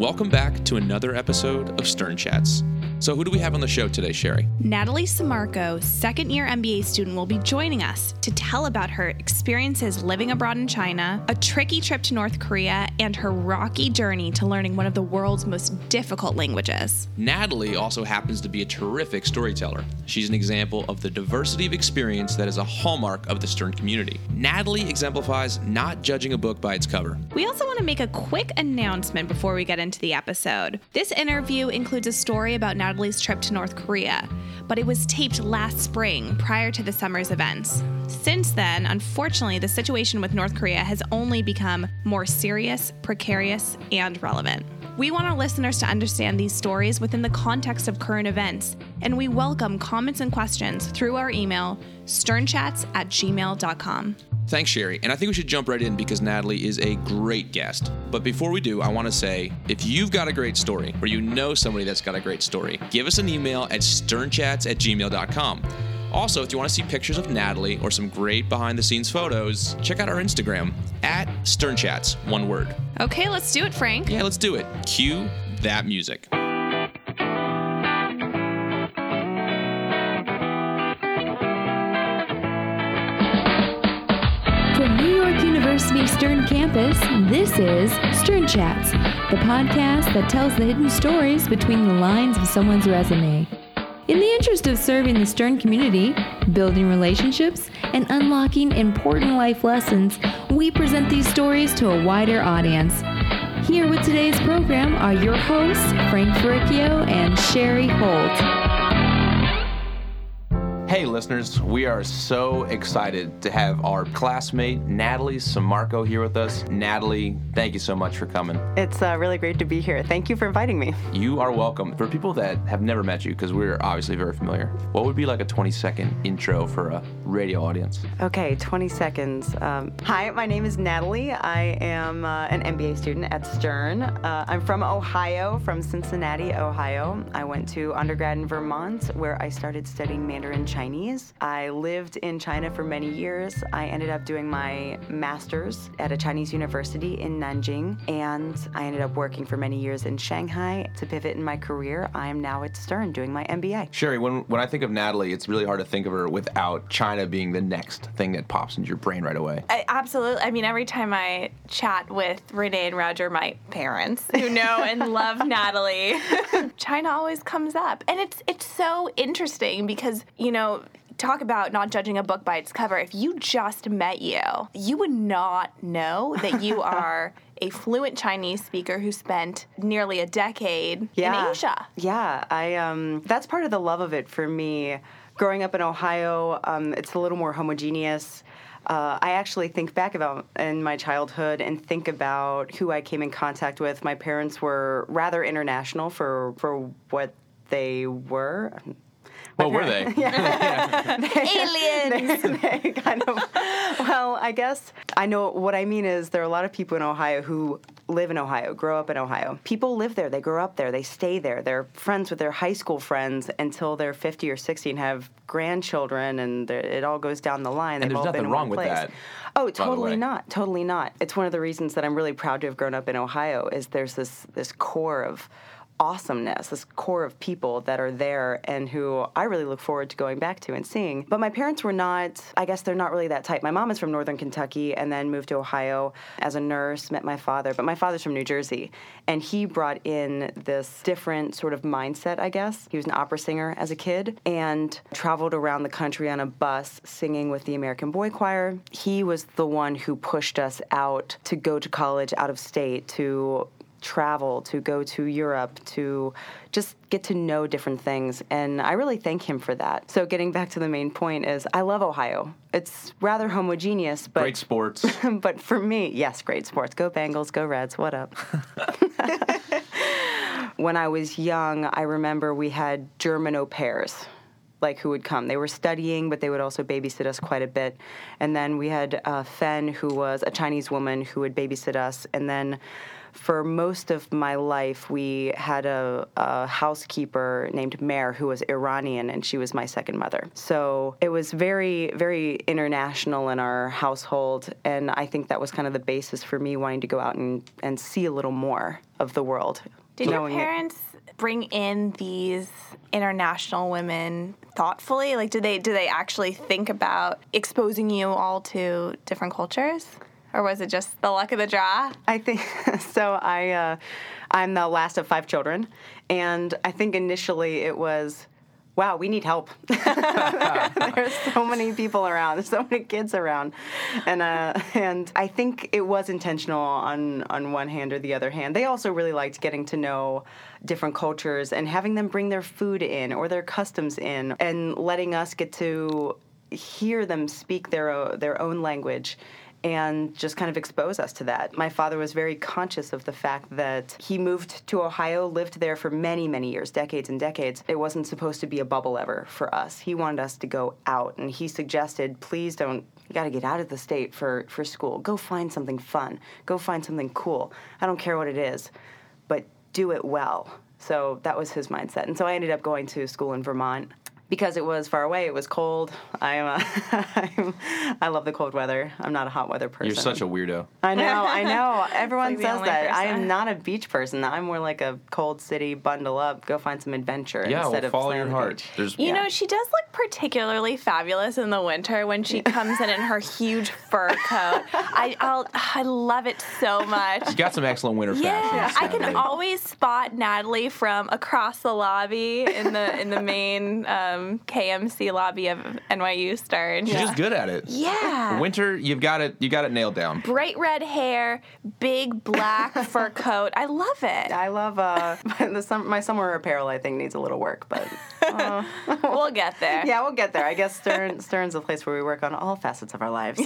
welcome back to another episode of Stern Chats. So, who do we have on the show today, Sherry? Natalie Samarco, second year MBA student, will be joining us to tell about her experiences living abroad in China, a tricky trip to North Korea, and her rocky journey to learning one of the world's most difficult languages. Natalie also happens to be a terrific storyteller. She's an example of the diversity of experience that is a hallmark of the Stern community. Natalie exemplifies not judging a book by its cover. We also want to make a quick announcement before we get into the episode. This interview includes a story about Natalie's trip to North Korea, but it was taped last spring prior to the summer's events. Since then, unfortunately, the situation with North Korea has only become more serious, precarious, and relevant. We want our listeners to understand these stories within the context of current events, and we welcome comments and questions through our email, sternchats at gmail.com. Thanks, Sherry. And I think we should jump right in because Natalie is a great guest. But before we do, I want to say if you've got a great story or you know somebody that's got a great story, give us an email at sternchats at gmail.com. Also, if you want to see pictures of Natalie or some great behind the scenes photos, check out our Instagram at sternchats, one word. Okay, let's do it, Frank. Yeah, let's do it. Cue that music. From New York University Stern Campus, this is Stern Chats, the podcast that tells the hidden stories between the lines of someone's resume. In the interest of serving the Stern community, building relationships, and unlocking important life lessons, we present these stories to a wider audience. Here with today's program are your hosts, Frank Ferricchio and Sherry Holt. Hey, listeners, we are so excited to have our classmate, Natalie Samarco, here with us. Natalie, thank you so much for coming. It's uh, really great to be here. Thank you for inviting me. You are welcome. For people that have never met you, because we're obviously very familiar, what would be like a 20 second intro for a radio audience? Okay, 20 seconds. Um, hi, my name is Natalie. I am uh, an MBA student at Stern. Uh, I'm from Ohio, from Cincinnati, Ohio. I went to undergrad in Vermont, where I started studying Mandarin Chinese. I lived in China for many years. I ended up doing my master's at a Chinese university in Nanjing, and I ended up working for many years in Shanghai. To pivot in my career, I am now at Stern doing my MBA. Sherry, when, when I think of Natalie, it's really hard to think of her without China being the next thing that pops into your brain right away. I, absolutely. I mean, every time I chat with Renee and Roger, my parents, who know and love Natalie, China always comes up, and it's it's so interesting because you know. Talk about not judging a book by its cover. If you just met you, you would not know that you are a fluent Chinese speaker who spent nearly a decade in Asia. Yeah, I um, that's part of the love of it for me. Growing up in Ohio, um, it's a little more homogeneous. Uh, I actually think back about in my childhood and think about who I came in contact with. My parents were rather international for for what they were. What were they? Aliens. they, they kind of well i guess i know what i mean is there are a lot of people in ohio who live in ohio grow up in ohio. People live there. They grow up there. They stay there. They're friends with their high school friends until they're 50 or 60 and have grandchildren and it all goes down the line. They've there's all been nothing in wrong with place. that, oh totally not. Totally not. It's one of the reasons that i'm really proud to have grown up in ohio is there's this this core of awesomeness, this core of people that are there and who I really look forward to going back to and seeing. But my parents were not, I guess they're not really that tight. My mom is from northern Kentucky and then moved to Ohio as a nurse, met my father, but my father's from New Jersey. And he brought in this different sort of mindset, I guess. He was an opera singer as a kid and traveled around the country on a bus singing with the American Boy Choir. He was the one who pushed us out to go to college out of state, to travel, to go to Europe, to just get to know different things. And I really thank him for that. So, getting back to the main point, is I love Ohio. It's rather homogeneous, but Great sports. but for me, yes, great sports. Go Bengals, go Reds. What up? when I was young, I remember we had German au pairs. like who would come. They were studying, but they would also babysit us quite a bit. And then we had uh, Fen, who was a Chinese woman who would babysit us. And then for most of my life, we had a, a housekeeper named Mare who was Iranian, and she was my second mother. So it was very, very international in our household. And I think that was kind of the basis for me wanting to go out and, and see a little more of the world. Did your knowing it- parents bring in these international women thoughtfully? Like, do they do they actually think about exposing you all to different cultures, or was it just the luck of the draw? I think so. I uh, I'm the last of five children, and I think initially it was, wow, we need help. There's so many people around. There's so many kids around, and uh, and I think it was intentional on on one hand or the other hand. They also really liked getting to know different cultures and having them bring their food in or their customs in, and letting us get to hear them speak their o- their own language and just kind of expose us to that. My father was very conscious of the fact that he moved to Ohio, lived there for many, many years, decades and decades. It wasn't supposed to be a bubble ever for us. He wanted us to go out, and he suggested, please don't. You got to get out of the state for, for school. Go find something fun. Go find something cool. I don't care what it is, but do it well. So that was his mindset. And so I ended up going to school in Vermont because it was far away. It was cold. I'm, uh, I'm I love the cold weather. I'm not a hot weather person. You're such a weirdo. I know, I know. Everyone like says only that. I am not a beach person. I'm more like a cold city, bundle up, go find some adventure Yeah, instead well, of follow stay your on the heart. There's You Yeah. know, she does look particularly fabulous in the winter when she comes in in her huge fur coat. I I'll, I love it so much. you got some excellent winter Yeah, fashions. I can Natalie. always spot Natalie from across the lobby in the in the main um, KMC lobby of NYU Stern. She's just good at it. Yeah. Winter, you've got it. You got it nailed down. Bright red hair, big black fur coat. I love it. I love uh, the sum- my summer apparel. I think needs a little work, but We'll get there. yeah, we'll get there. I guess Stern Stern's a place where we work on all facets of our lives.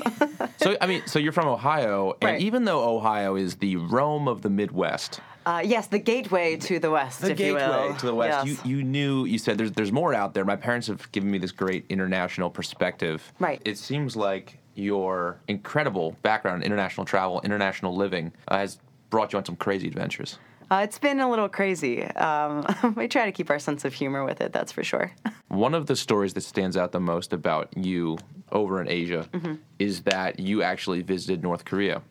So I mean, so you're from Ohio, and Right. even though Ohio is the Rome of the Midwest, uh, yes, the gateway to the west, the if you gateway will. to the West, Yes. you you knew you said there's there's more out there. My parents have given me this great international perspective. Right. It seems like your incredible background in international travel, international living, uh, has brought you on some crazy adventures. Uh, it's been a little crazy. Um, we try to keep our sense of humor with it, that's for sure. One of the stories that stands out the most about you over in Asia Mm-hmm. is that you actually visited North Korea.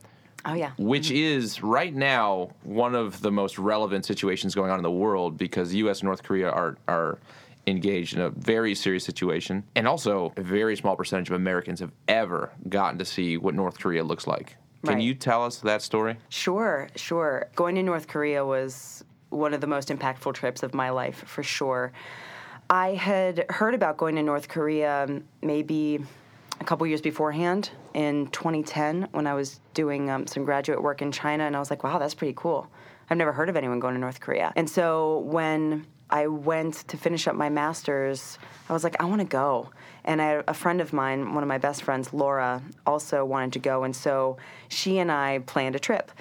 Oh, yeah. which is right now one of the most relevant situations going on in the world because the U.S. and North Korea are are engaged in a very serious situation, and also a very small percentage of Americans have ever gotten to see what North Korea looks like. Can Right. you tell us that story? Sure, sure. Going to North Korea was one of the most impactful trips of my life, for sure. I had heard about going to North Korea maybe a couple years beforehand in 2010 when I was doing um, some graduate work in China, and I was like, wow, that's pretty cool. I've never heard of anyone going to North Korea. And so when I went to finish up my master's, I was like, I want to go. And I, a friend of mine, one of my best friends, Laura, also wanted to go. And so she and I planned a trip.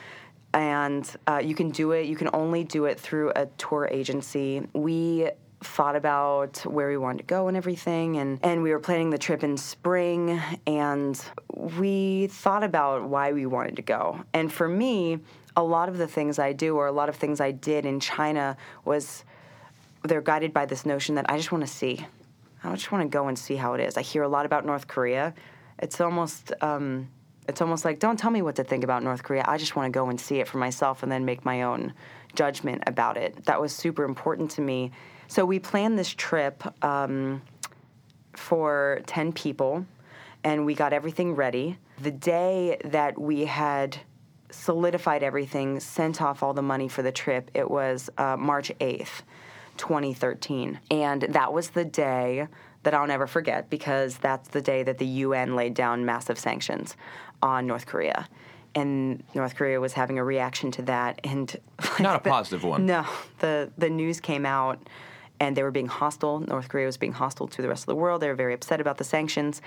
And uh, you can do it, you can only do it through a tour agency. We thought about where we wanted to go and everything and, and we were planning the trip in spring and we thought about why we wanted to go. And for me a lot of the things i do or a lot of things i did in china was they're guided by this notion that i just want to see. I just want to go and see how it is. I hear a lot about north korea. It's almost um, it's almost like don't tell me what to think about north korea. I just want to go and see it for myself and then make my own judgment about it. That was super important to me so we planned this trip um, for 10 people and we got everything ready. The day that we had solidified everything, sent off all the money for the trip, it was uh, March 8th, 2013. And that was the day that I'll never forget because that's the day that the UN laid down massive sanctions on North Korea. And North Korea was having a reaction to that, and Not a the- positive one. No, the the news came out, and they were being hostile. North Korea was being hostile to the rest of the world. They were very upset about the sanctions.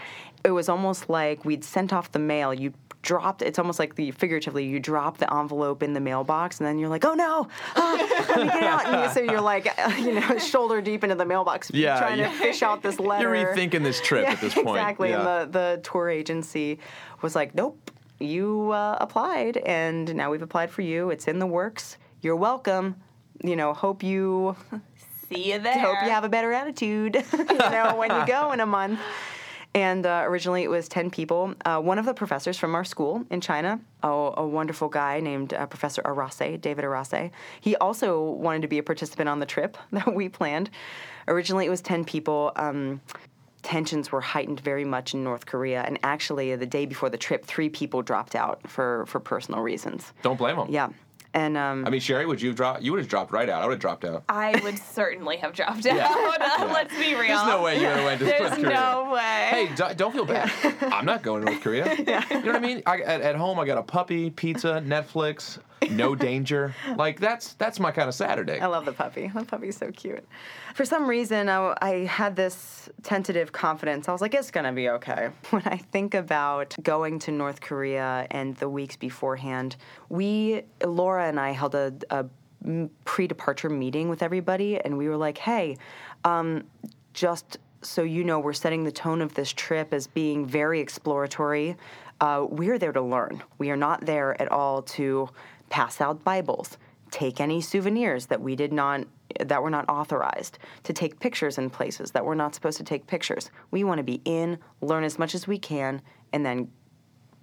It was almost like we'd sent off the mail. You dropped it's almost like the figuratively you drop the envelope in the mailbox and then you're like oh no ah, let me get out and you, so you're like you know shoulder deep into the mailbox Yeah, trying you- to fish out this letter You're rethinking this trip at this point. exactly Yeah. and the, the tour agency was like nope you uh, applied and now we've applied for you it's in the works you're welcome you know hope you See you there. hope you have a better attitude, you know, when you go in a month. And uh, originally it was 10 people. Uh, one of the professors from our school in China, a, a wonderful guy named uh, Professor Arase, David Arase, he also wanted to be a participant on the trip that we planned. Originally it was 10 people. Um, tensions were heightened very much in North Korea. And actually, the day before the trip, three people dropped out for, for personal reasons. Don't blame them. Yeah. And um, I mean, Sherry, would you have dropped? You would have dropped right out. I would have dropped out. I would certainly have dropped out. Yeah. Let's be real. There's no way you would have went to North There's Korea. no way. Hey, d- don't feel bad. I'm not going to North Korea. You know what I mean? I, at, at home, I got a puppy, pizza, Netflix, no danger. Like that's that's my kind of Saturday. I love the puppy. The puppy's so cute. For some reason, I, I had this tentative confidence. I was like, it's to be okay. When I think about going to North Korea and the weeks beforehand, we, Laura and I, held a, a pre departure meeting with everybody, and we were like, hey, um, just so you know, we're setting the tone of this trip as being very exploratory. Uh, we're there to learn. We are not there at all to pass out Bibles, take any souvenirs that we did not that were not authorized, to take pictures in places that we're not supposed to take pictures. We want to be in, learn as much as we can, and then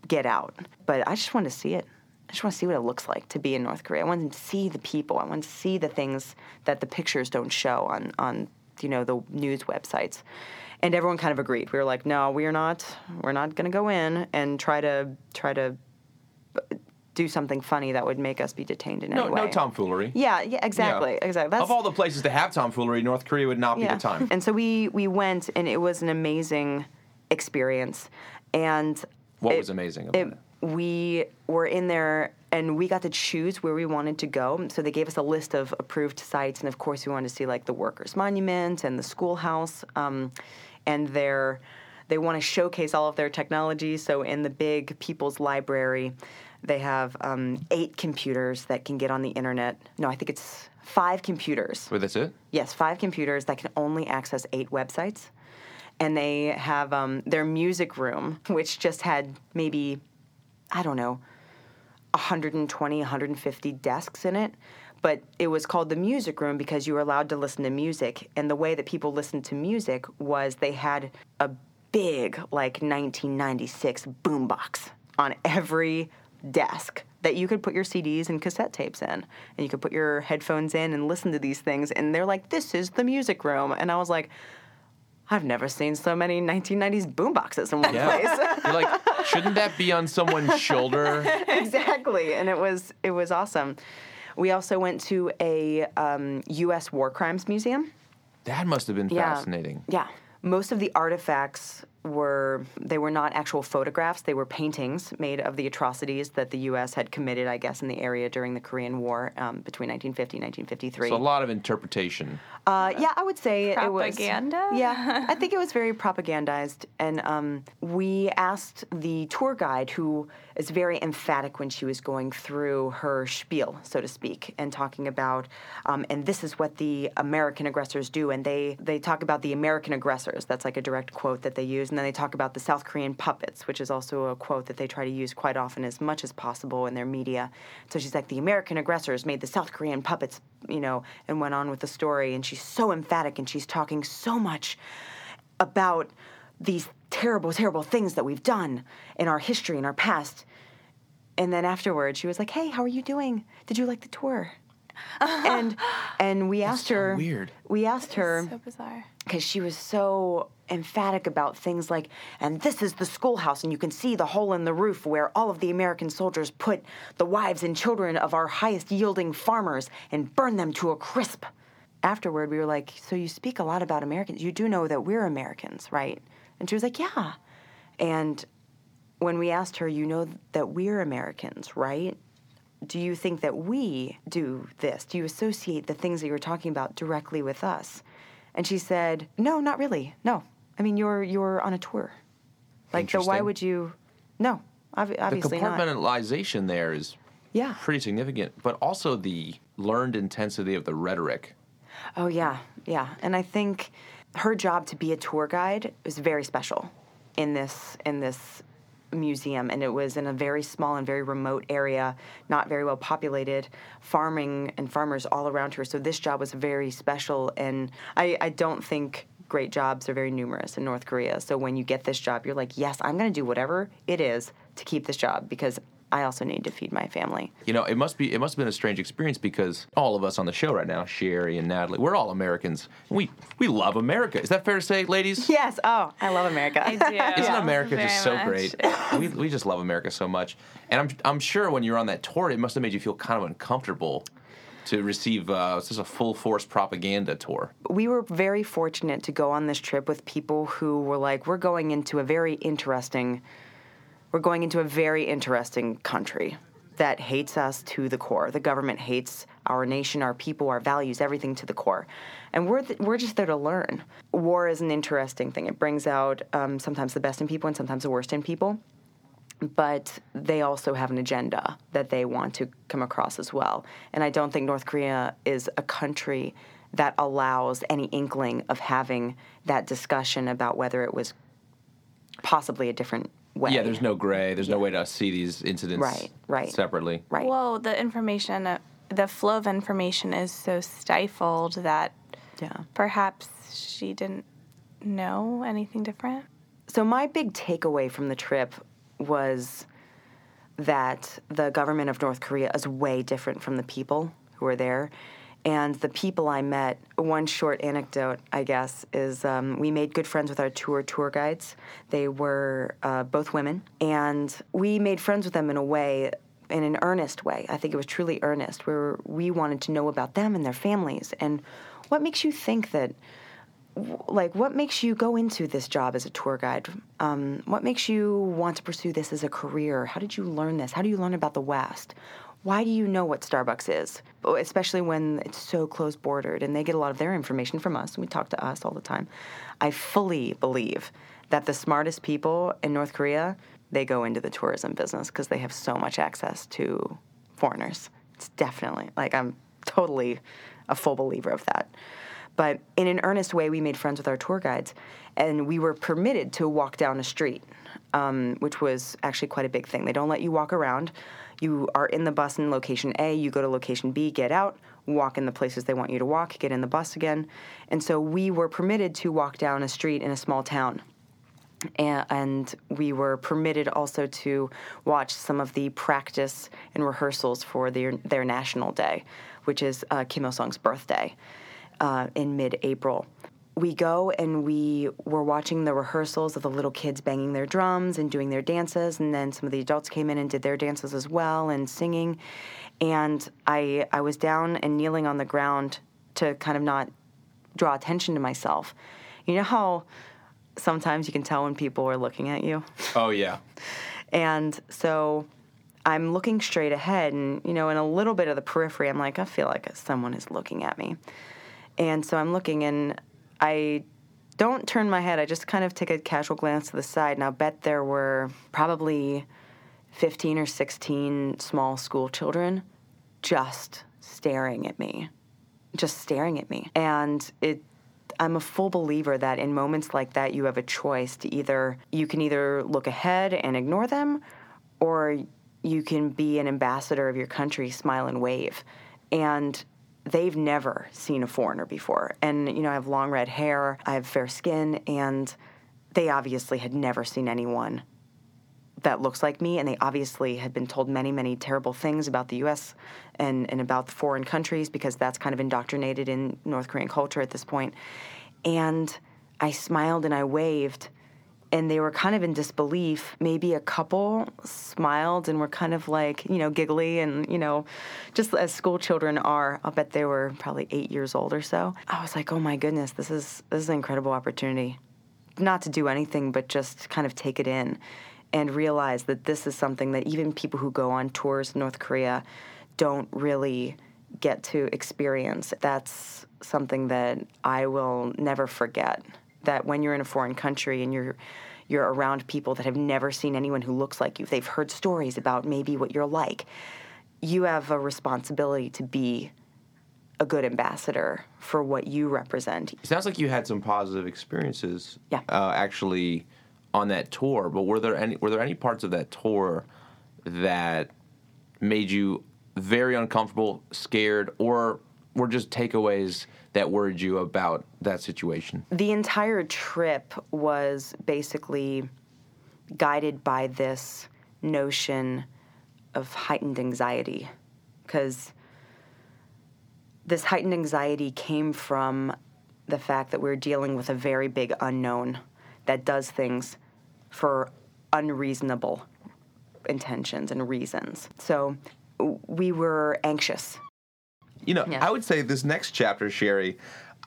get out. But I just want to see it. I just want to see what it looks like to be in North Korea. I want to see the people. I want to see the things that the pictures don't show on on you know the news websites. And everyone kind of agreed. We were like, no, we're not. We're not going to go in and try to try to do something funny that would make us be detained in no, any way. no tomfoolery. Yeah, yeah, exactly, Yeah. exactly. That's of all the places to have tomfoolery, North Korea would not be the time. and so we we went, and it was an amazing experience. And What it- was amazing about it? We were in there, and we got to choose where we wanted to go. So they gave us a list of approved sites, and of course, we wanted to see like the Workers' Monument and the schoolhouse, um, and their. They want to showcase all of their technology. So in the big People's Library, they have um, eight computers that can get on the internet. No, I think it's five computers. Wait, that's it? Yes, five computers that can only access eight websites. And they have um, their music room, which just had maybe, I don't know, 120, 150 desks in it. But it was called the music room because you were allowed to listen to music. And the way that people listened to music was they had a big, like 1996 boombox on every desk that you could put your CDs and cassette tapes in. And you could put your headphones in and listen to these things. And they're like, this is the music room. And I was like, I've never seen so many 1990s boomboxes in one place. You're like, shouldn't that be on someone's shoulder? exactly, and it was it was awesome. We also went to a um, U.S. war crimes museum. That must have been Yeah. fascinating. Yeah, most of the artifacts were they were not actual photographs; they were paintings made of the atrocities that the U.S. had committed, I guess, in the area during the Korean War um, between 1950 and 1953. So a lot of interpretation. Uh, yeah, I would say it was. Propaganda? was. Yeah, I think it was very propagandized. And um, we asked the tour guide, who is very emphatic when she was going through her spiel, so to speak, and talking about, um, and this is what the American aggressors do. And they, they talk about the American aggressors. That's like a direct quote that they use. And then they talk about the South Korean puppets, which is also a quote that they try to use quite often as much as possible in their media. So she's like, the American aggressors made the South Korean puppets, you know, and went on with the story. And she's so emphatic and she's talking so much about these terrible, terrible things that we've done in our history, in our past. And then afterwards, she was like, "Hey, how are you doing? Did you like the tour?" and and we asked so her. weird. We asked her So bizarre. because she was so emphatic about things like, and this is the schoolhouse, and you can see the hole in the roof where all of the American soldiers put the wives and children of our highest yielding farmers and burn them to a crisp. Afterward, we were like, So you speak a lot about Americans. You do know that we're Americans, right? And she was like, Yeah. And when we asked her, You know that we're Americans, right? do you think that we do this? Do you associate the things that you were talking about directly with us? And she said, No, not really. No. I mean, you're you're on a tour. Like, so why would you? No, ob- The obviously not. compartmentalization there is Yeah. pretty significant, but also the learned intensity of the rhetoric. Oh yeah, yeah. And I think her job to be a tour guide was very special in this in this museum and it was in a very small and very remote area, not very well populated, farming and farmers all around her. So this job was very special and I, I don't think great jobs are very numerous in North Korea. So when you get this job, you're like, yes, I'm going to do whatever it is to keep this job because I also need to feed my family. You know, it must be it must have been a strange experience because all of us on the show right now, Sherry and Natalie, we're all Americans. We we love America. Is that fair to say, ladies? Yes. Oh, I love America. I do. Isn't America just so much. great? we, we just love America so much. And I'm, I'm sure when you're on that tour, it must have made you feel kind of uncomfortable to receive uh, is a full force propaganda tour. we were very fortunate to go on this trip with people who were like, we're going into a very interesting, we're going into a very interesting country that hates us to the core. The government hates our nation, our people, our values, everything to the core. And we're, th- we're just there to learn. War is an interesting thing. It brings out um, sometimes the best in people and sometimes the worst in people but they also have an agenda that they want to come across as well. And I don't think North Korea is a country that allows any inkling of having that discussion about whether it was possibly a different way. Yeah, there's no gray. There's no way to see these incidents Right, right. separately. right. Well, the information, uh, the flow of information is so stifled that yeah. perhaps she didn't know anything different. So my big takeaway from the trip was that the government of North Korea is way different from the people who are there. And the people I met, one short anecdote, I guess, is um, we made good friends with our tour tour guides. They were uh, both women, and we made friends with them in a way, in an earnest way. I think it was truly earnest, where we wanted to know about them and their families. And what makes you think that like what makes you go into this job as a tour guide? Um, what makes you want to pursue this as a career? How did you learn this? How do you learn about the west? Why do you know what starbucks is? Oh, especially when it's so close bordered and they get a lot of their information from us and we talk to us all the time. I fully believe that the smartest people in north korea they go into the tourism business because they have so much access to foreigners. It's definitely like i'm totally a full believer of that but in an earnest way, we made friends with our tour guides, and we were permitted to walk down a street, um, which was actually quite a big thing. They don't let you walk around. You are in the bus in location A, you go to location B, get out, walk in the places they want you to walk, get in the bus again. And so we were permitted to walk down a street in a small town. And we were permitted also to watch some of the practice and rehearsals for their, their national day, which is uh, Kim Il sung's birthday uh, in mid April. We go and we were watching the rehearsals of the little kids banging their drums and doing their dances, and then some of the adults came in and did their dances as well and singing. And I, I was down and kneeling on the ground to kind of not draw attention to myself. You know how sometimes you can tell when people are looking at you? Oh yeah. And so I'm looking straight ahead, and you know, in a little bit of the periphery, I'm like, I feel like someone is looking at me. And so I'm looking, and I don't turn my head. I just kind of take a casual glance to the side, and I'll bet there were probably 15 or 16 small school children just staring at me, just staring at me. And it I'm a full believer that in moments like that you have a choice to either you can either look ahead and ignore them or you can be an ambassador of your country, smile and wave. And they've never seen a foreigner before. And you know, I have long red hair, I have fair skin, and they obviously had never seen anyone that looks like me, and they obviously had been told many, many terrible things about the U.S. and, and about foreign countries because that's kind of indoctrinated in North Korean culture at this point. And I smiled and I waved, and they were kind of in disbelief. Maybe a couple smiled and were kind of like, you know, giggly and, you know, just as school children are. I'll bet they were probably eight years old or so. I was like, oh my goodness, this is this is an incredible opportunity not to do anything but just kind of take it in. and realize that this is something that even people who go on tours in North Korea don't really get to experience. That's something that I will never forget. That when you're in a foreign country and you're you're around people that have never seen anyone who looks like you, they've heard stories about maybe what you're like. You have a responsibility to be a good ambassador for what you represent. It sounds like you had some positive experiences. Yeah. Uh, actually, on that tour. But were there any were there any parts of that tour that made you very uncomfortable, scared, or were just takeaways that worried you about that situation? The entire trip was basically guided by this notion of heightened anxiety because this heightened anxiety came from the fact that we're dealing with a very big unknown that does things for unreasonable intentions and reasons. So we were anxious. You know, Yeah. I would say this next chapter, Sherry,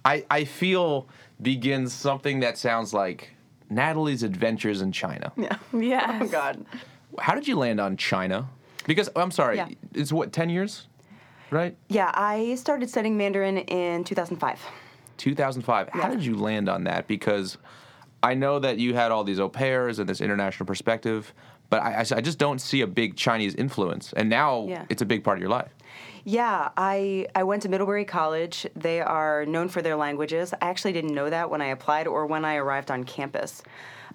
I, I feel begins something that sounds like Natalie's adventures in China. Yeah. Oh yes. Oh God. How did you land on China? Because I'm sorry, Yeah. it's what ten years, right? Yeah, I started studying Mandarin in 2005. 2005. Yeah. How did you land on that? Because I know that you had all these au pairs and this international perspective, but I, I, I just don't see a big Chinese influence. And now Yeah. it's a big part of your life. Yeah, I, I went to Middlebury College. They are known for their languages. I actually didn't know that when I applied or when I arrived on campus.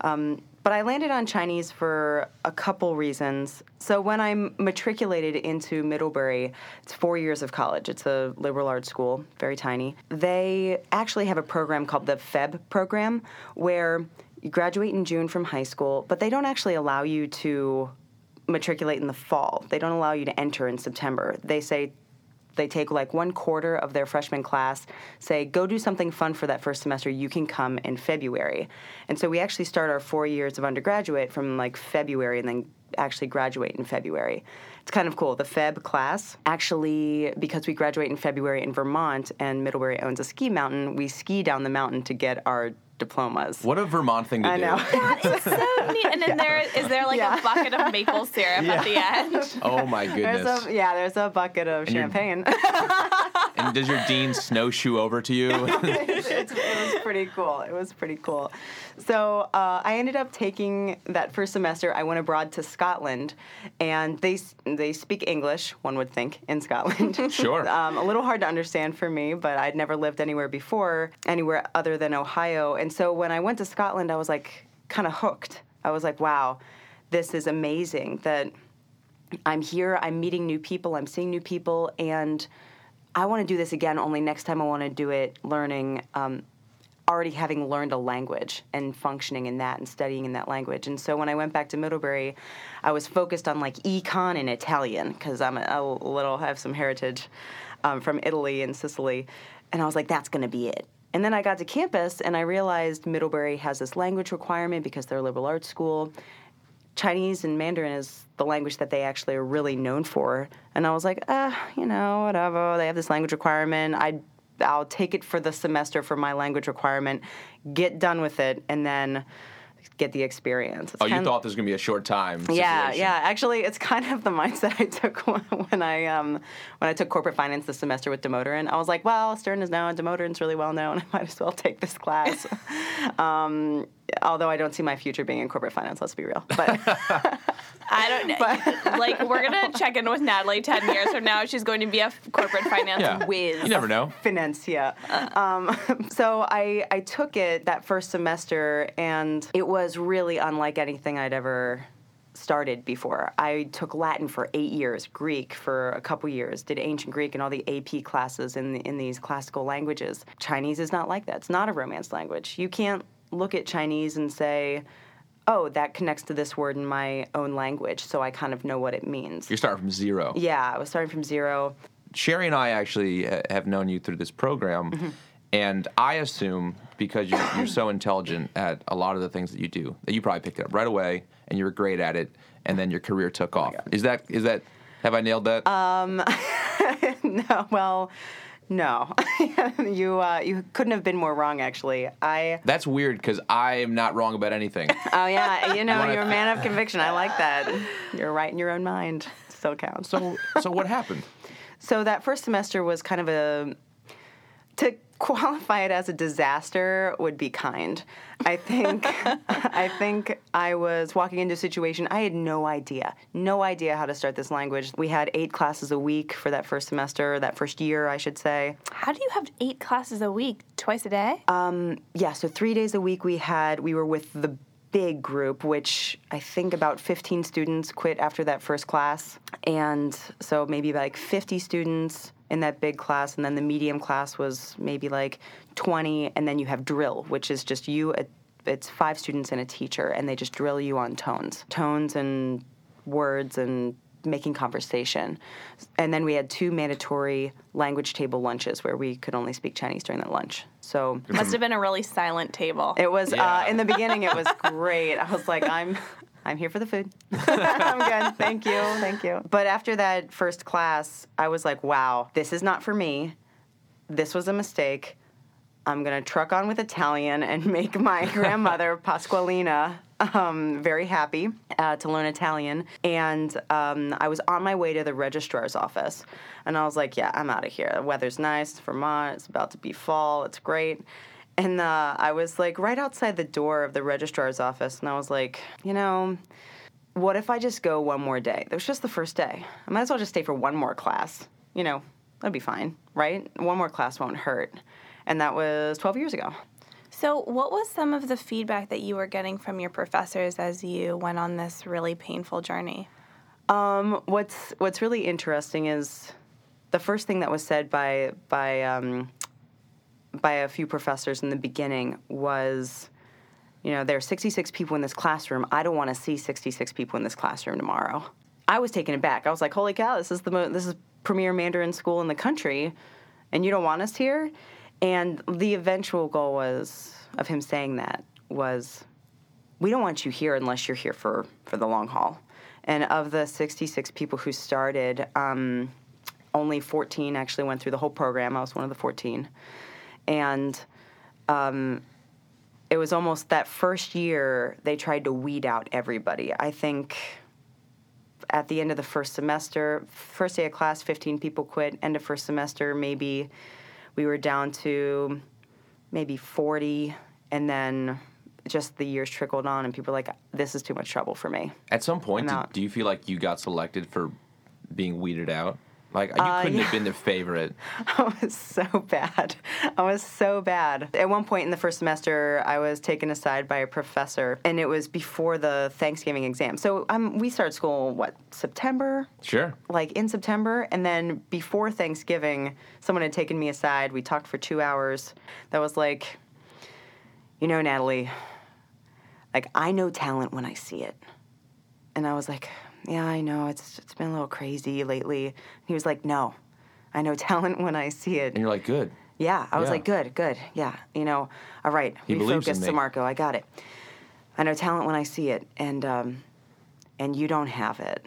Um, but I landed on Chinese for a couple reasons. So when I matriculated into Middlebury, it's four years of college. It's a liberal arts school, very tiny. They actually have a program called the FEB program, where you graduate in June from high school, but they don't actually allow you to matriculate in the fall. They don't allow you to enter in September. They say they take like one quarter of their freshman class, say, go do something fun for that first semester. You can come in February. And so we actually start our four years of undergraduate from like February and then actually graduate in February. It's kind of cool. The Feb class, actually, because we graduate in February in Vermont and Middlebury owns a ski mountain, we ski down the mountain to get our diplomas. What a Vermont thing to I do. know. That is so neat. And then there is there like Yeah. a bucket of maple syrup at the end. Oh my There's goodness. a, yeah, there's a bucket of you're- champagne. and does your dean snowshoe over to you? It's- it was pretty cool. It was pretty cool. So uh, I ended up taking that first semester. I went abroad to Scotland, and they they speak English. One would think in Scotland. Sure. um, a little hard to understand for me, but I'd never lived anywhere before, anywhere other than Ohio. And so when I went to Scotland, I was like kind of hooked. I was like, wow, this is amazing. That I'm here, I'm meeting new people, I'm seeing new people, and I want to do this again, only next time I want to do it learning, um, already having learned a language and functioning in that and studying in that language. And so when I went back to Middlebury, I was focused on like econ and Italian because I'm a, a little, have some heritage um, from Italy and Sicily. And I was like, that's going to be it. And then I got to campus and I realized Middlebury has this language requirement because they're a liberal arts school. Chinese and Mandarin is the language that they actually are really known for. And I was like, ah, you know, whatever. They have this language requirement. I, I'll take it for the semester for my language requirement, get done with it, and then get the experience. It's oh, you thought this was gonna be a short time. yeah, situation. yeah. Actually, it's kind of the mindset I took when I um, when I took corporate finance this semester with Damodaran. I was like, well, Stern is now and Damodaran's really well known. I might as well take this class. um, although I don't see my future being in corporate finance. Let's be real. But I don't know. like we're gonna check in with Natalie ten years from now. She's going to be a f- corporate finance Yeah. whiz. You never know. Financia. Um, so I, I took it that first semester, and it was really unlike anything I'd ever started before. I took Latin for eight years, Greek for a couple years, did ancient Greek and all the AP classes in in these classical languages. Chinese is not like that. It's not a Romance language. You can't look at Chinese and say. Oh, that connects to this word in my own language, so I kind of know what it means. You're starting from zero. Yeah, I was starting from zero. Sherry and I actually uh, have known you through this program, Mm-hmm. and I assume because you're, you're so intelligent at a lot of the things that you do that you probably picked it up right away and you were great at it, and then your career took Oh off. Is that is that? Have I nailed that? Uh, no, well, No, you uh, you couldn't have been more wrong. Actually, I. That's weird because I am not wrong about anything. Oh yeah, you know Wanna- you're a man of conviction. I like that. You're right in your own mind. Still counts. so, so what happened? So that first semester was kind of a to qualify it as a disaster would be kind. I think I think I was walking into a situation I had no idea. No idea how to start this language. We had 8 classes a week for that first semester, that first year, I should say. How do you have eight classes a week, twice a day? Um, yeah, so 3 days a week we had we were with the big group which I think about 15 students quit after that first class and so maybe like 50 students in that big class and then the medium class was maybe like 20 and then you have drill which is just you it's five students and a teacher and they just drill you on tones tones and words and making conversation and then we had two mandatory language table lunches where we could only speak chinese during that lunch so Must have been a really silent table. it was Yeah. uh, in the beginning. It was great. I was like, I'm, I'm here for the food. I'm good. Thank you. Thank you. But after that first class, I was like, wow, this is not for me. This was a mistake. I'm gonna truck on with Italian and make my grandmother Pasqualina um, very happy uh, to learn Italian. And um, I was on my way to the registrar's office, and I was like, "Yeah, I'm out of here. The weather's nice, Vermont. It's about to be fall. It's great." And uh, I was like right outside the door of the registrar's office, and I was like, you know, what if I just go one more day? It was just the first day. I might as well just stay for one more class. You know, that'd be fine, right? One more class won't hurt. And that was 12 years ago. So, what was some of the feedback that you were getting from your professors as you went on this really painful journey? Um, what's What's really interesting is the first thing that was said by by um, by a few professors in the beginning was, you know, there are 66 people in this classroom. I don't want to see 66 people in this classroom tomorrow. I was taken aback. I was like, holy cow, this is the mo- this is premier Mandarin school in the country, and you don't want us here. And the eventual goal was of him saying that was we don't want you here unless you're here for, for the long haul. And of the 66 people who started, um, only 14 actually went through the whole program. I was one of the 14. And um, it was almost that first year they tried to weed out everybody. I think at the end of the first semester, first day of class, 15 people quit. End of first semester, maybe we were down to maybe 40. And then just the years trickled on, and people were like, this is too much trouble for me. At some point, do, do you feel like you got selected for being weeded out? Like you Uh, couldn't yeah. have been the favorite. I was so bad. I was so bad. At one point in the first semester, I was taken aside by a professor, and it was before the Thanksgiving exam. So um, we start school, what, September? Sure. Like in September. And then before Thanksgiving, someone had taken me aside. We talked for two hours. That was like, you know, Natalie, like, I know talent when I see it. And I was like, yeah, I know. It's it's been a little crazy lately. He was like, no, I know talent when I see it. And you're like, good. Yeah, I was Yeah. like, good, good. Yeah, you know, all right. He believes in refocus, me. Marco. I got it. I know talent when I see it, and um, and you don't have it.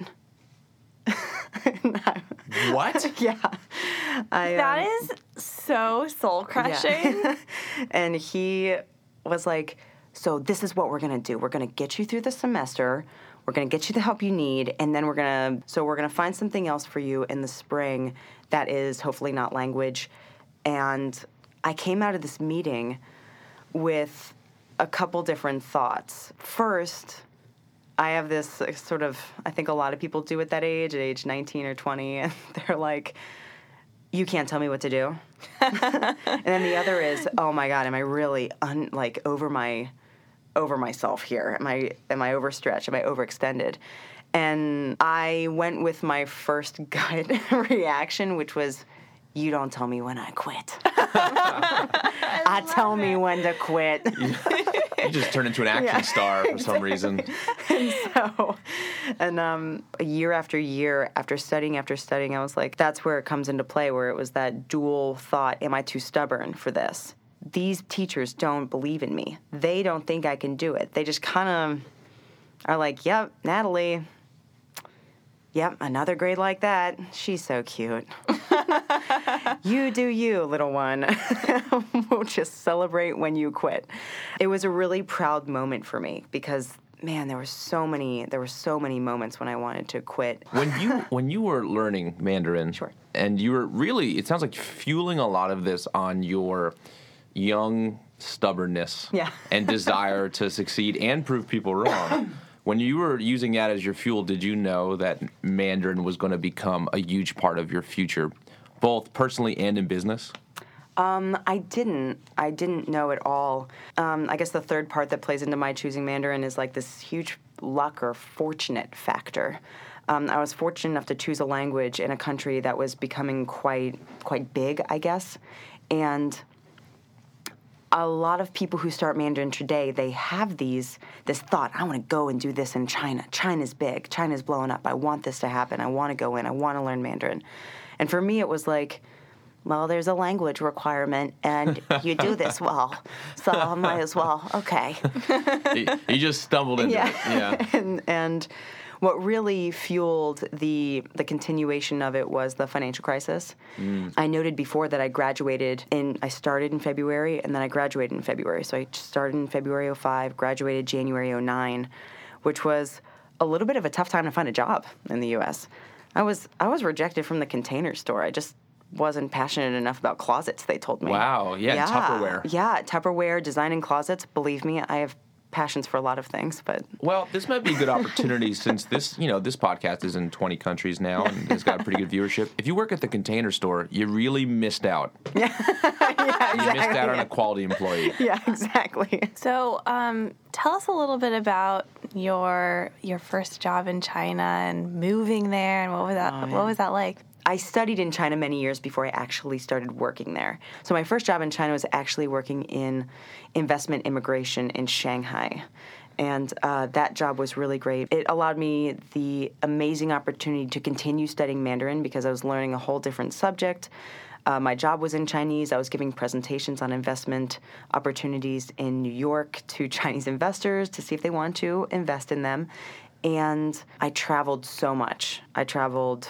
What? yeah, I. That um, is so soul crushing. Yeah. and he was like, So, this is what we're going to do. We're going to get you through the semester. We're going to get you the help you need. And then we're going to, so we're going to find something else for you in the spring that is hopefully not language. And I came out of this meeting with a couple different thoughts. First, I have this sort of, I think a lot of people do at that age, at age 19 or 20, and they're like, you can't tell me what to do. and then the other is, oh my God, am I really un, like over my over myself here? Am I am I overstretched? Am I overextended? And I went with my first gut reaction, which was, you don't tell me when I quit. I, tell me when to quit. You just turned into an action Yeah, star for some reason. And so, and um, year after year, after studying after studying, I was like, that's where it comes into play, where it was that dual thought: Am I too stubborn for this? These teachers don't believe in me. They don't think I can do it. They just kind of are like, "Yep, Natalie. Yep, another grade like that. She's so cute." you do you, little one. we'll just celebrate when you quit. It was a really proud moment for me because man, there were so many there were so many moments when I wanted to quit. when you when you were learning Mandarin, Sure. and you were really, it sounds like fueling a lot of this on your young stubbornness Yeah. and desire to succeed and prove people wrong. When you were using that as your fuel, did you know that Mandarin was going to become a huge part of your future, both personally and in business? Um, I didn't. I didn't know at all. Um, I guess the third part that plays into my choosing Mandarin is like this huge luck or fortunate factor. Um, I was fortunate enough to choose a language in a country that was becoming quite quite big, I guess, and a lot of people who start Mandarin today, they have these this thought, I want to go and do this in China. China's big. China's blowing up. I want this to happen. I want to go in. I want to learn Mandarin. And for me it was like, well, there's a language requirement and you do this well. So I might as well. Okay. you, you just stumbled into Yeah. it. Yeah. and and what really fueled the the continuation of it was the financial crisis. Mm. I noted before that I graduated in I started in February and then I graduated in February. So I started in February 05, graduated January 09, which was a little bit of a tough time to find a job in the US. I was I was rejected from the container store. I just wasn't passionate enough about closets, they told me. Wow, yeah, Tupperware. Yeah, Tupperware, designing closets. Believe me, I have passions for a lot of things, but Well, this might be a good opportunity since this, you know, this podcast is in 20 countries now and it's got a pretty good viewership. If you work at the container store, you really missed out. Yeah, You missed out on a quality employee. yeah, exactly. So, um, tell us a little bit about your your first job in China and moving there, and what was that? what was that like? I studied in China many years before I actually started working there. So my first job in China was actually working in investment immigration in Shanghai. And uh, that job was really great. It allowed me the amazing opportunity to continue studying Mandarin because I was learning a whole different subject. Uh, my job was in Chinese. I was giving presentations on investment opportunities in New York to Chinese investors to see if they want to invest in them. And I traveled so much. I traveled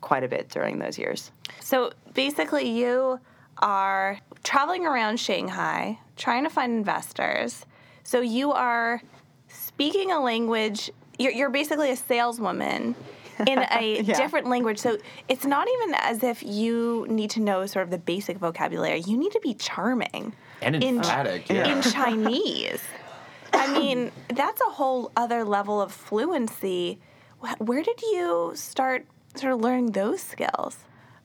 quite a bit during those years. So basically, you are traveling around Shanghai trying to find investors. So you are speaking a language. You're, you're basically a saleswoman in a Yeah. different language. So it's not even as if you need to know sort of the basic vocabulary. You need to be charming And in- yeah. in Chinese. I mean, that's a whole other level of fluency. Where did you start sort of learning those skills?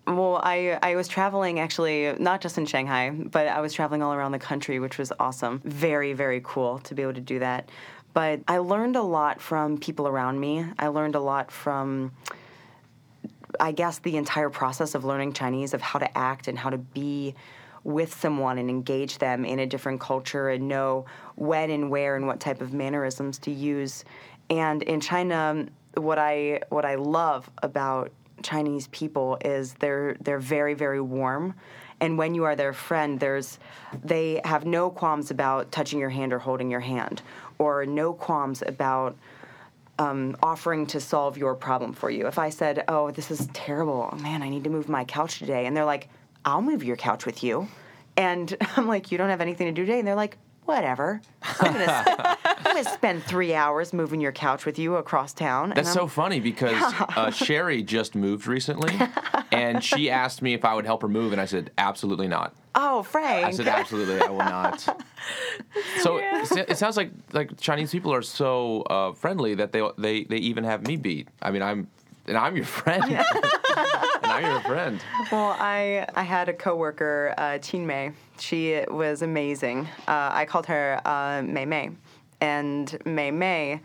Well, I, I was traveling actually, not just in Shanghai, but I was traveling all around the country, which was awesome. Very, very cool to be able to do that. But I learned a lot from people around me. I learned a lot from, I guess, the entire process of learning Chinese, of how to act and how to be with someone and engage them in a different culture and know when and where and what type of mannerisms to use. And in China, what I what I love about Chinese people is they're they're very very warm. And when you are their friend, there's they have no qualms about touching your hand or holding your hand, or no qualms about um, offering to solve your problem for you. If I said, "Oh, this is terrible, man, I need to move my couch today," and they're like, "I'll move your couch with you," and I'm like, "You don't have anything to do today," and they're like, "Whatever, I'm gonna, I'm gonna spend three hours moving your couch with you across town." That's so funny because uh, Sherry just moved recently, and she asked me if I would help her move, and I said absolutely not. Oh, Frank. I said absolutely, I will not. So it it sounds like like Chinese people are so uh, friendly that they they they even have me beat. I mean, I'm and I'm your friend, friend. Well, I I had a coworker, uh, Mei. She was amazing. Uh, I called her uh, Mei, and Mei Mei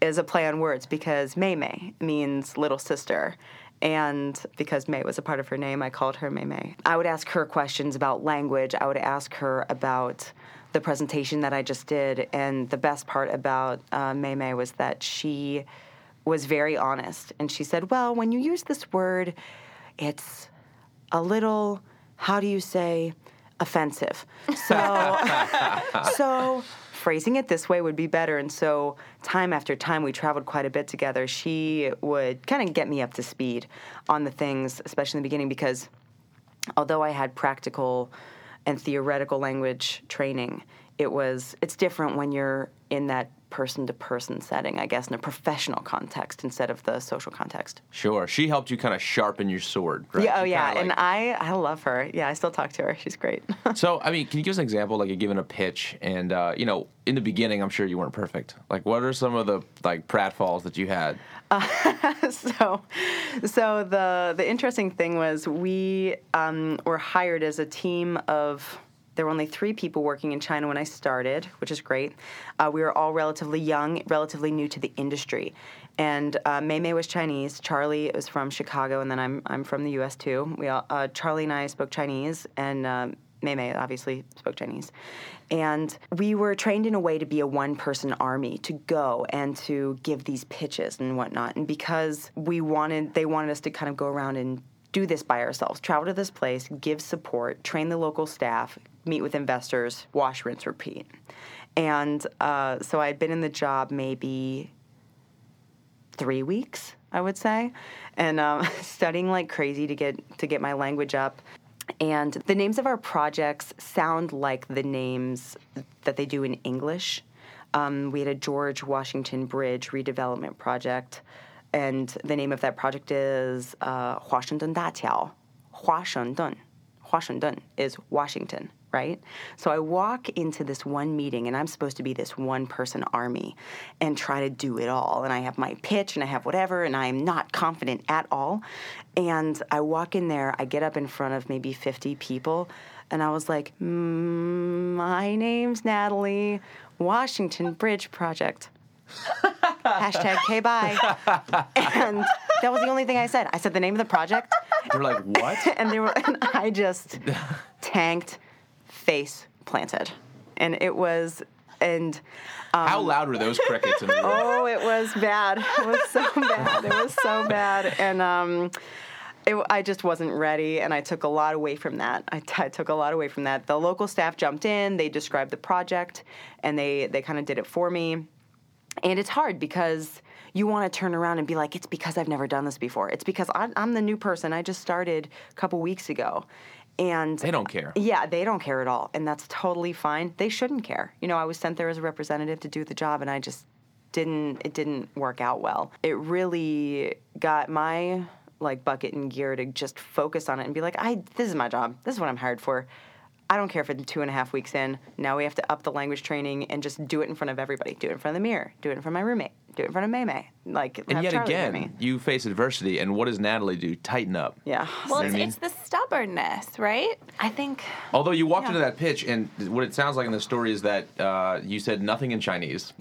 is a play on words because Mei Mei means little sister. And because Mei was a part of her name, I called her Mei Mei. I would ask her questions about language. I would ask her about the presentation that I just did. And the best part about uh, May Mei was that she was very honest. And she said, Well, when you use this word, it's a little, how do you say, offensive. So, so phrasing it this way would be better. And so, time after time, we traveled quite a bit together. She would kind of get me up to speed on the things, especially in the beginning, because although I had practical and theoretical language training, it was it's different when you're in that person to person setting, I guess, in a professional context instead of the social context. Sure. She helped you kind of sharpen your sword. Right? Yeah, oh She yeah, kinda, and I I love her. Yeah, I still talk to her. She's great. So, I mean, can you give us an example? Like, you're given a pitch, and uh, you know, in the beginning, I'm sure you weren't perfect. Like, what are some of the like pratfalls that you had? so, so the the interesting thing was we um, were hired as a team of. There were only three people working in China when I started, which is great. Uh, we were all relatively young, relatively new to the industry, and uh, Mei Mei was Chinese. Charlie was from Chicago, and then I'm I'm from the U.S. too. We all, uh, Charlie and I spoke Chinese, and um, Mei Mei obviously spoke Chinese. And we were trained in a way to be a one person army, to go and to give these pitches and whatnot. And because we wanted, they wanted us to kind of go around and do this by ourselves, travel to this place, give support, train the local staff, meet with investors, wash, rinse, repeat. And uh, so I'd been in the job maybe three weeks, I would say, and um, studying like crazy to get to get my language up. And the names of our projects sound like the names that they do in English. Um, we had a George Washington Bridge redevelopment project, and the name of that project is uh, Washington Datiao. Washington. Washington is Washington right? So I walk into this one meeting and I'm supposed to be this one person army and try to do it all. And I have my pitch and I have whatever, and I'm not confident at all. And I walk in there, I get up in front of maybe 50 people, and I was like, mm, My name's Natalie, Washington Bridge Project. Hashtag K bye. And that was the only thing I said. I said the name of the project They're like, what? and they were and I just tanked face planted. And it was and How loud were those crickets in the room? oh it was bad. It was so bad. It was so bad. And um it, I just wasn't ready, and I took a lot away from that. I, t- I took a lot away from that. The local staff jumped in, they described the project, and they, they kind of did it for me. And it's hard because you want to turn around and be like, it's because I've never done this before. It's because I'm, I'm the new person. I just started a couple weeks ago. And They don't care. Yeah, they don't care at all. And that's totally fine. They shouldn't care. You know, I was sent there as a representative to do the job, and I just didn't, it didn't work out well. It really got my like bucket and gear to just focus on it and be like, I, this is my job. This is what I'm hired for. I don't care if it's two and a half weeks in. Now we have to up the language training and just do it in front of everybody. Do it in front of the mirror. Do it in front of my roommate. Do it in front of Mei Mei. Like, And have yet Charlie again, you face adversity, and what does Natalie do? Tighten up. Yeah. Well, I it's, mean? it's the stubbornness, right? I think. Although you walked Yeah. into that pitch, and what it sounds like in the story is that uh, you said nothing in Chinese,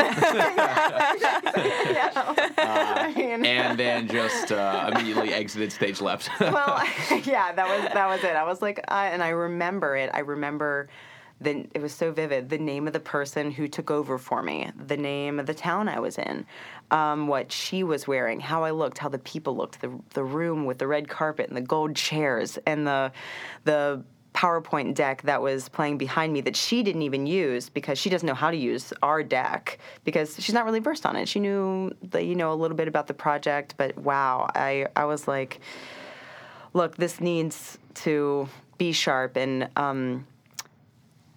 I mean, and then just uh, immediately exited stage left. well, yeah, that was that was it. I was like, I, and I remember it. I remember. The, it was so vivid. The name of the person who took over for me, the name of the town I was in, um, what she was wearing, how I looked, how the people looked, the the room with the red carpet and the gold chairs and the the PowerPoint deck that was playing behind me that she didn't even use because she doesn't know how to use our deck because she's not really versed on it. She knew that you know a little bit about the project, but wow, I I was like, look, this needs to be sharp and. Um,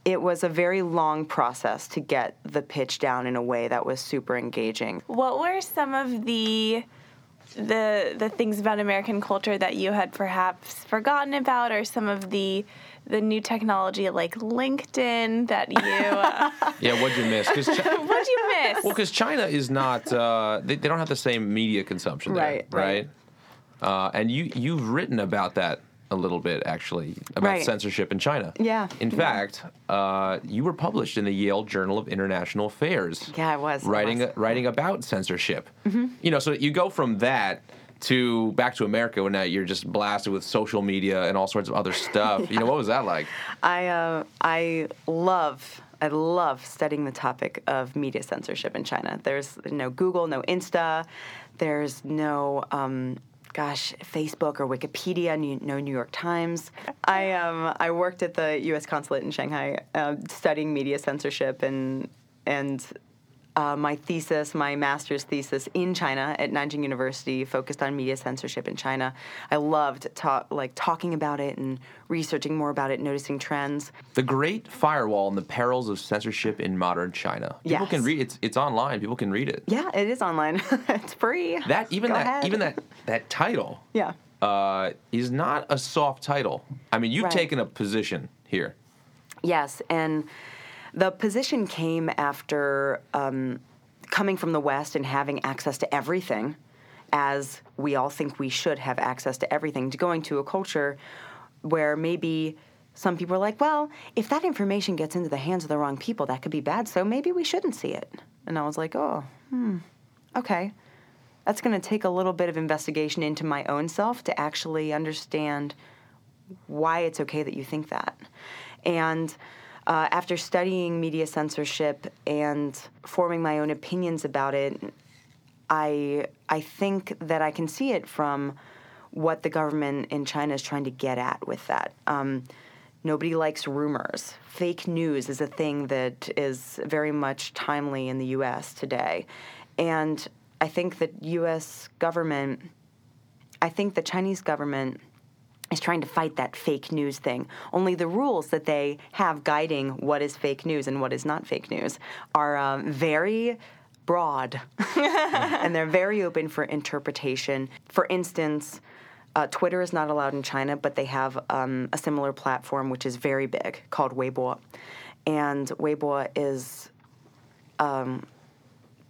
it was a very long process to get the pitch down in a way that was super engaging. What were some of the the the things about American culture that you had perhaps forgotten about, or some of the the new technology like LinkedIn that you uh, yeah, what'd you miss? Because what'd you miss? well, because China is not uh, they, they don't have the same media consumption there, Right, right? right. Uh, and you you've written about that a little bit actually about Right. censorship in China. Yeah, In yeah. fact, uh, you were published in the Yale Journal of International Affairs. Yeah, I was, I writing was. Mm-hmm. writing about censorship. You know, so you go from that. To back to America, when now you're just blasted with social media and all sorts of other stuff. You know, what was that like? I uh, I love I love studying the topic of media censorship in China. There's no Google, no Insta, there's no um, gosh Facebook or Wikipedia, no New York Times. I um, I worked at the U.S. consulate in Shanghai uh, studying media censorship and and uh, my thesis, my master's thesis in China at Nanjing University, focused on media censorship in China. I loved ta- like talking about it and researching more about it, noticing trends. The Great Firewall and the Perils of Censorship in Modern China. People can read it's it's online. People can read it. Yeah, it is online. it's free. That even Go that ahead. even that that title Yeah. uh, is not a soft title. I mean, you've Right. taken a position here. Yes, and the position came after um, coming from the West and having access to everything, as we all think we should have access to everything, to going to a culture where maybe some people are like, well, if that information gets into the hands of the wrong people, that could be bad, so maybe we shouldn't see it. And I was like, oh, hmm, okay. That's going to take a little bit of investigation into my own self to actually understand why it's okay that you think that. And uh, after studying media censorship and forming my own opinions about it, I I think that I can see it from what the government in China is trying to get at with that. Um, nobody likes rumors. Fake news is a thing that is very much timely in the U.S. today, and I think that U.S. government, I think the Chinese government is trying to fight that fake news thing. Only the rules that they have guiding what is fake news and what is not fake news are um, very broad and they're very open for interpretation. For instance, uh, Twitter is not allowed in China, but they have um, a similar platform which is very big called Weibo. And Weibo is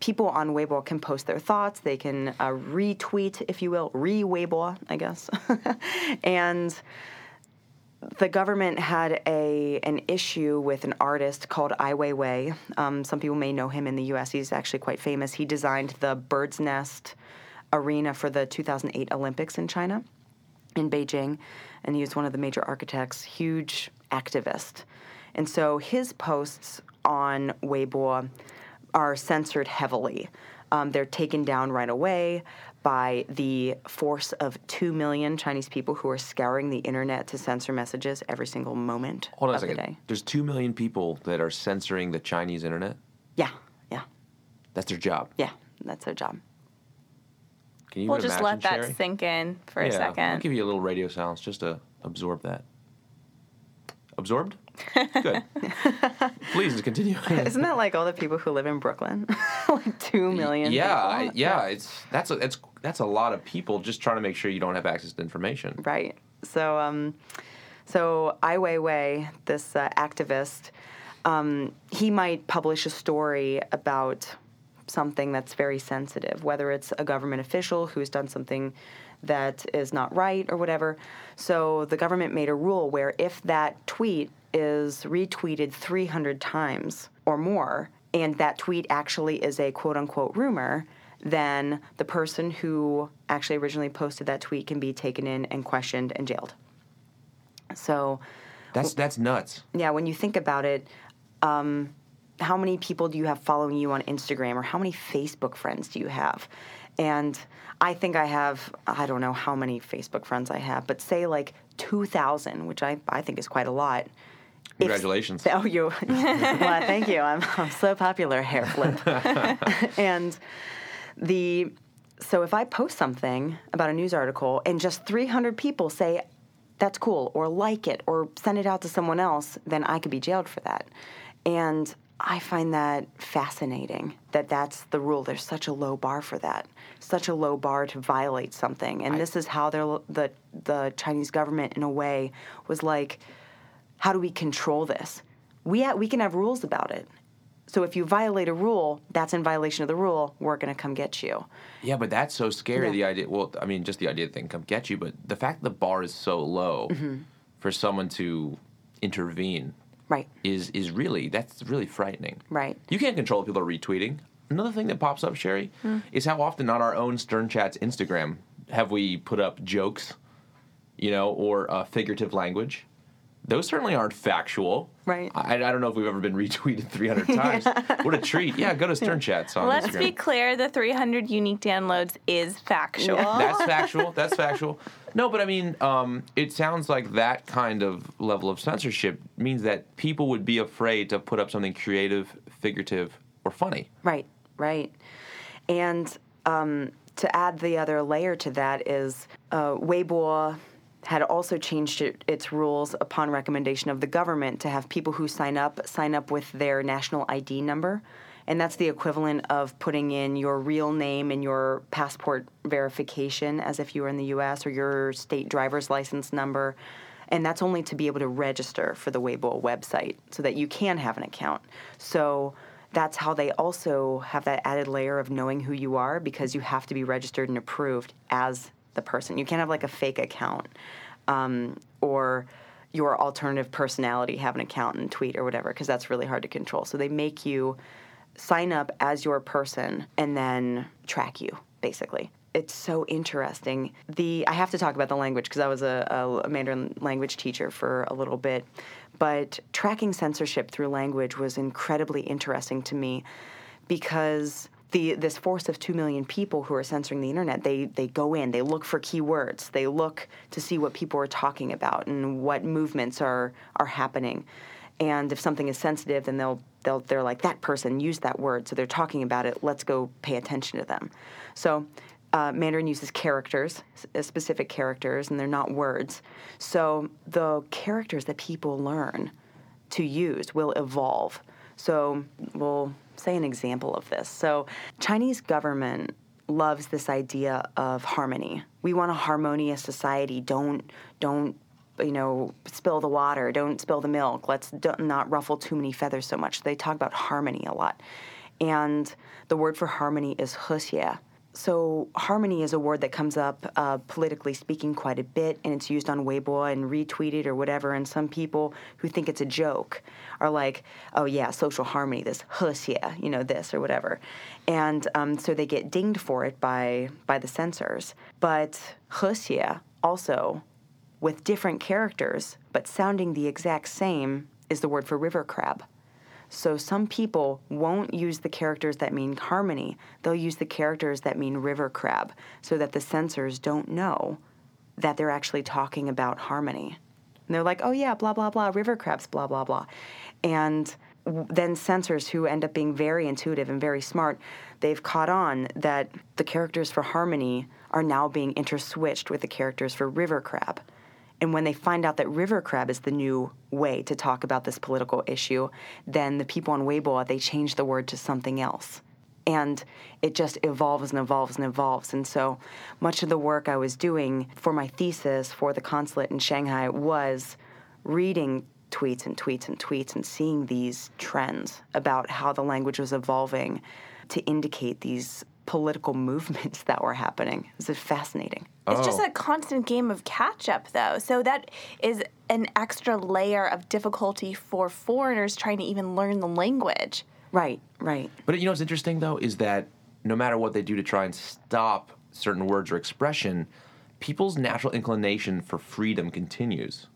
people on Weibo can post their thoughts. They can uh, retweet, if you will, re-Weibo, I guess. and the government had a an issue with an artist called Ai Weiwei. Um, some people may know him in the U.S. He's actually quite famous. He designed the Bird's Nest arena for the 2008 Olympics in China, in Beijing, and he was one of the major architects. Huge activist, and so his posts on Weibo are censored heavily. Um, they're taken down right away by the force of 2 million Chinese people who are scouring the internet to censor messages every single moment Hold on a of the day. There's two million people that are censoring the Chinese internet. Yeah, yeah, That's their job. yeah. That's their job. Can you We'll just imagine, let that Sherry? sink in for yeah, I'll give you a little radio silence just to absorb that. Absorbed? Good. Please continue. Isn't that like all the people who live in Brooklyn? like 2 million yeah, people? yeah, It's that's a, that's that's a lot of people just trying to make sure you don't have access to information. Right. So, um, so Ai Weiwei, this uh, activist, um, he might publish a story about something that's very sensitive, whether it's a government official who's done something that is not right or whatever. So the government made a rule where if that tweet is retweeted 300 times or more, and that tweet actually is a quote unquote rumor, then the person who actually originally posted that tweet can be taken in and questioned and jailed. So, That's that's nuts. yeah, when you think about it, um, how many people do you have following you on Instagram or how many Facebook friends do you have? And I think I have, I don't know how many Facebook friends I have, but say like 2,000, which I, I think is quite a lot. If- Congratulations. Oh, you. well, thank you. I'm, I'm so popular, hair flip. and the so if I post something about a news article and just 300 people say that's cool or like it or send it out to someone else, then I could be jailed for that. And I find that fascinating that that's the rule. There's such a low bar for that, such a low bar to violate something. And this is how they're, the the Chinese government, in a way, was like, how do we control this? We we can have rules about it. So if you violate a rule, that's in violation of the rule. We're going to come get you. Yeah, but that's so scary. Yeah. The idea. Well, I mean, just the idea that they can come get you, but the fact that the bar is so low Mm-hmm. for someone to intervene Right. is is really that's really frightening. Right. You can't control if people are retweeting. Another thing that pops up, Sherry, Hmm. is how often on our own Stern Chats Instagram have we put up jokes, you know, or uh, figurative language. Those certainly aren't factual. Right. I, I don't know if we've ever been retweeted 300 times. What a treat. Yeah, go to Stern Chats on Let's Instagram. be clear the 300 unique downloads is factual. That's factual. That's factual. No, but I mean, um, it sounds like that kind of level of censorship means that people would be afraid to put up something creative, figurative, or funny. Right. Right. And um, to add the other layer to that is uh, Weibo had also changed it, its rules upon recommendation of the government to have people who sign up sign up with their national ID number. And that's the equivalent of putting in your real name and your passport verification as if you were in the US or your state driver's license number. And that's only to be able to register for the Weibo website so that you can have an account. So that's how they also have that added layer of knowing who you are because you have to be registered and approved as the person. You can't have like a fake account um, or your alternative personality have an account and tweet or whatever because that's really hard to control. So they make you sign up as your person and then track you basically. It's so interesting. The I have to talk about the language because I was a, a Mandarin language teacher for a little bit, but tracking censorship through language was incredibly interesting to me because the this force of two million people who are censoring the internet, they they go in, they look for keywords, they look to see what people are talking about and what movements are are happening. And if something is sensitive, then they'll they'll they're like that person used that word, so they're talking about it. Let's go pay attention to them. So uh, Mandarin uses characters, uh, specific characters, and they're not words. So the characters that people learn to use will evolve. So we'll say an example of this. So Chinese government loves this idea of harmony. We want a harmonious society. Don't don't you know spill the water. Don't spill the milk. Let's not ruffle too many feathers so much. They talk about harmony a lot, and the word for harmony is hexie so harmony is a word that comes up uh, politically speaking quite a bit and it's used on weibo and retweeted or whatever and some people who think it's a joke are like oh yeah social harmony this hexie you know this or whatever. And um, so they get dinged for it by by the censors. But hexie also with different characters but sounding the exact same is the word for river crab so some people won't use the characters that mean harmony. They'll use the characters that mean river crab so that the censors don't know that they're actually talking about harmony. And they're like, oh yeah, blah, blah, blah, river crabs, blah, blah, blah. And then censors who end up being very intuitive and very smart, they've caught on that the characters for harmony are now being interswitched with the characters for river crab. And when they find out that river crab is the new way to talk about this political issue, then the people on Weibo, they change the word to something else. And it just evolves and evolves and evolves. And so much of the work I was doing for my thesis for the consulate in Shanghai was reading tweets and tweets and tweets and seeing these trends about how the language was evolving to indicate these political movements that were happening. It was fascinating. Oh. It's just oh. a constant game of catch up, though. So that is an extra layer of difficulty for foreigners trying to even learn the language. Right, right. But you know what's interesting, though, is that no matter what they do to try and stop certain words or expression, people's natural inclination for freedom continues.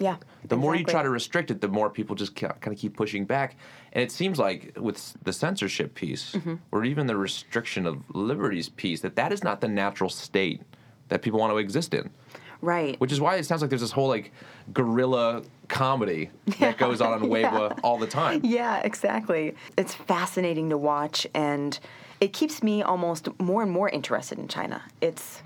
Yeah. The more you try to restrict it, the more people just kind of keep pushing back. And it seems like with the censorship piece, mm-hmm. or even the restriction of liberties piece, that that is not the natural state that people want to exist in. Right. Which is why it sounds like there's this whole like guerrilla comedy yeah, that goes on on Weibo yeah. all the time. Yeah, exactly. It's fascinating to watch and it keeps me almost more and more interested in China. It's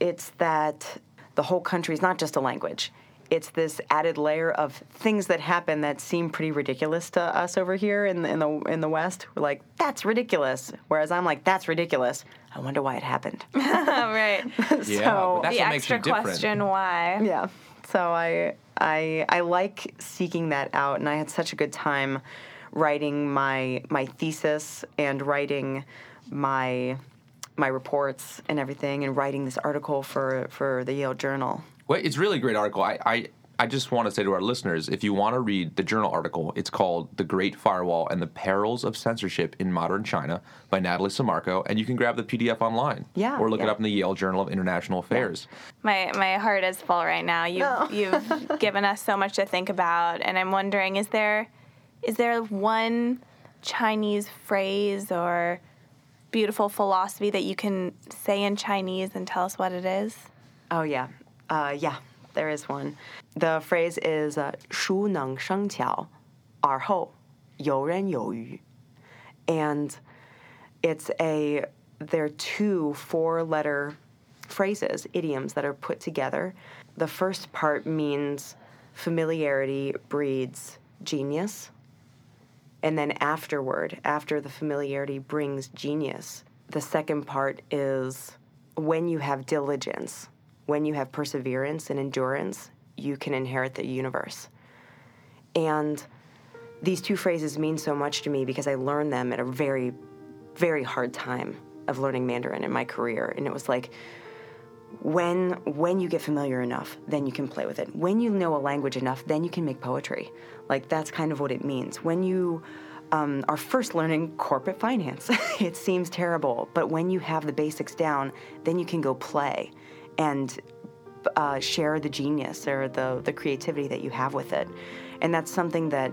it's that the whole country is not just a language it's this added layer of things that happen that seem pretty ridiculous to us over here in the, in the in the West. We're like, that's ridiculous. Whereas I'm like, that's ridiculous. I wonder why it happened. right. so yeah, the extra question why. Yeah. So I I I like seeking that out, and I had such a good time writing my my thesis and writing my my reports and everything, and writing this article for for the Yale Journal. Well, it's really a great article. I, I, I just want to say to our listeners, if you want to read the journal article, it's called "The Great Firewall and the Perils of Censorship in Modern China" by Natalie Sammarco, and you can grab the PDF online. Yeah. Or look yeah. it up in the Yale Journal of International Affairs. My my heart is full right now. You've no. you've given us so much to think about, and I'm wondering, is there is there one Chinese phrase or beautiful philosophy that you can say in Chinese and tell us what it is? Oh yeah. Uh, yeah, there is one. The phrase is uh, 熟能生巧，而后游刃有余. And It's a they're two four-letter phrases, idioms that are put together. The first part means familiarity breeds genius. And then afterward, after the familiarity brings genius, the second part is when you have diligence, when you have perseverance and endurance, you can inherit the universe. And these two phrases mean so much to me because I learned them at a very, very hard time of learning Mandarin in my career. And it was like, when when you get familiar enough then you can play with it. When you know a language enough then you can make poetry. Like that's kind of what it means. When you um, are first learning corporate finance it seems terrible. But when you have the basics down then you can go play and uh, share the genius or the, the creativity that you have with it and that's something that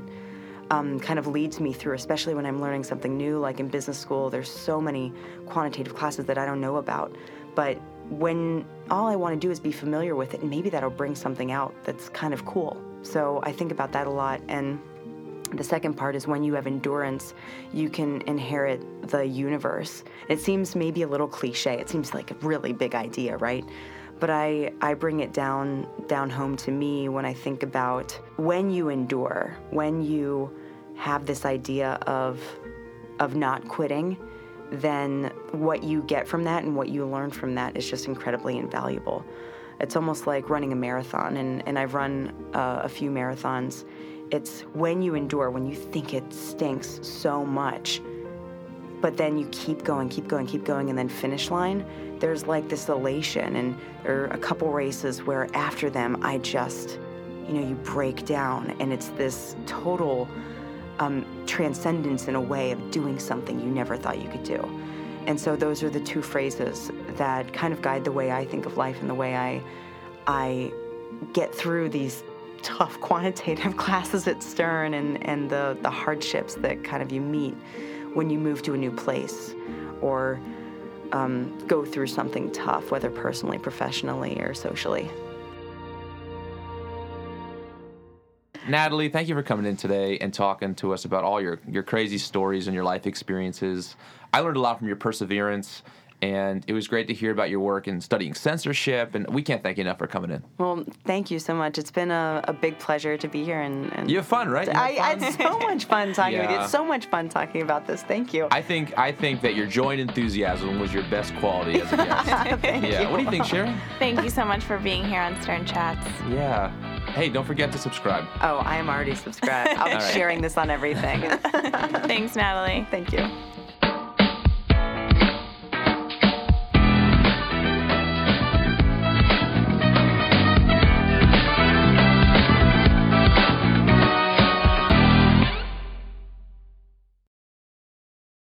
um, kind of leads me through, especially when I'm learning something new. Like in business school, there's so many quantitative classes that I don't know about. But when all I want to do is be familiar with it, and maybe that'll bring something out that's kind of cool. So I think about that a lot. And the second part is when you have endurance, you can inherit the universe. It seems maybe a little cliche. It seems like a really big idea, right? But I, I bring it down down home to me when I think about when you endure, when you have this idea of of not quitting, then what you get from that and what you learn from that is just incredibly invaluable. It's almost like running a marathon, and, and I've run uh, a few marathons. It's when you endure, when you think it stinks so much, but then you keep going, keep going, keep going, and then finish line, there's like this elation. And there are a couple races where after them, I just, you know, you break down, and it's this total um, transcendence in a way of doing something you never thought you could do. And so those are the two phrases that kind of guide the way I think of life and the way I, I get through these tough quantitative classes at Stern and, and the, the hardships that kind of you meet when you move to a new place or um, go through something tough, whether personally, professionally, or socially. Natalie, thank you for coming in today and talking to us about all your, your crazy stories and your life experiences. I learned a lot from your perseverance, and it was great to hear about your work in studying censorship. And we can't thank you enough for coming in. Well, thank you so much. It's been a, a big pleasure to be here. And, and you have fun, right? I, I, had so much fun talking yeah. with you. It's so much fun talking about this. Thank you. I think I think that your joy and enthusiasm was your best quality as a guest. yeah. You. What do you think, Sharon? Thank you so much for being here on Stern Chats. Yeah. Hey, don't forget to subscribe. Oh, I am already subscribed. I'll be right. sharing this on everything. Thanks, Natalie. Thank you.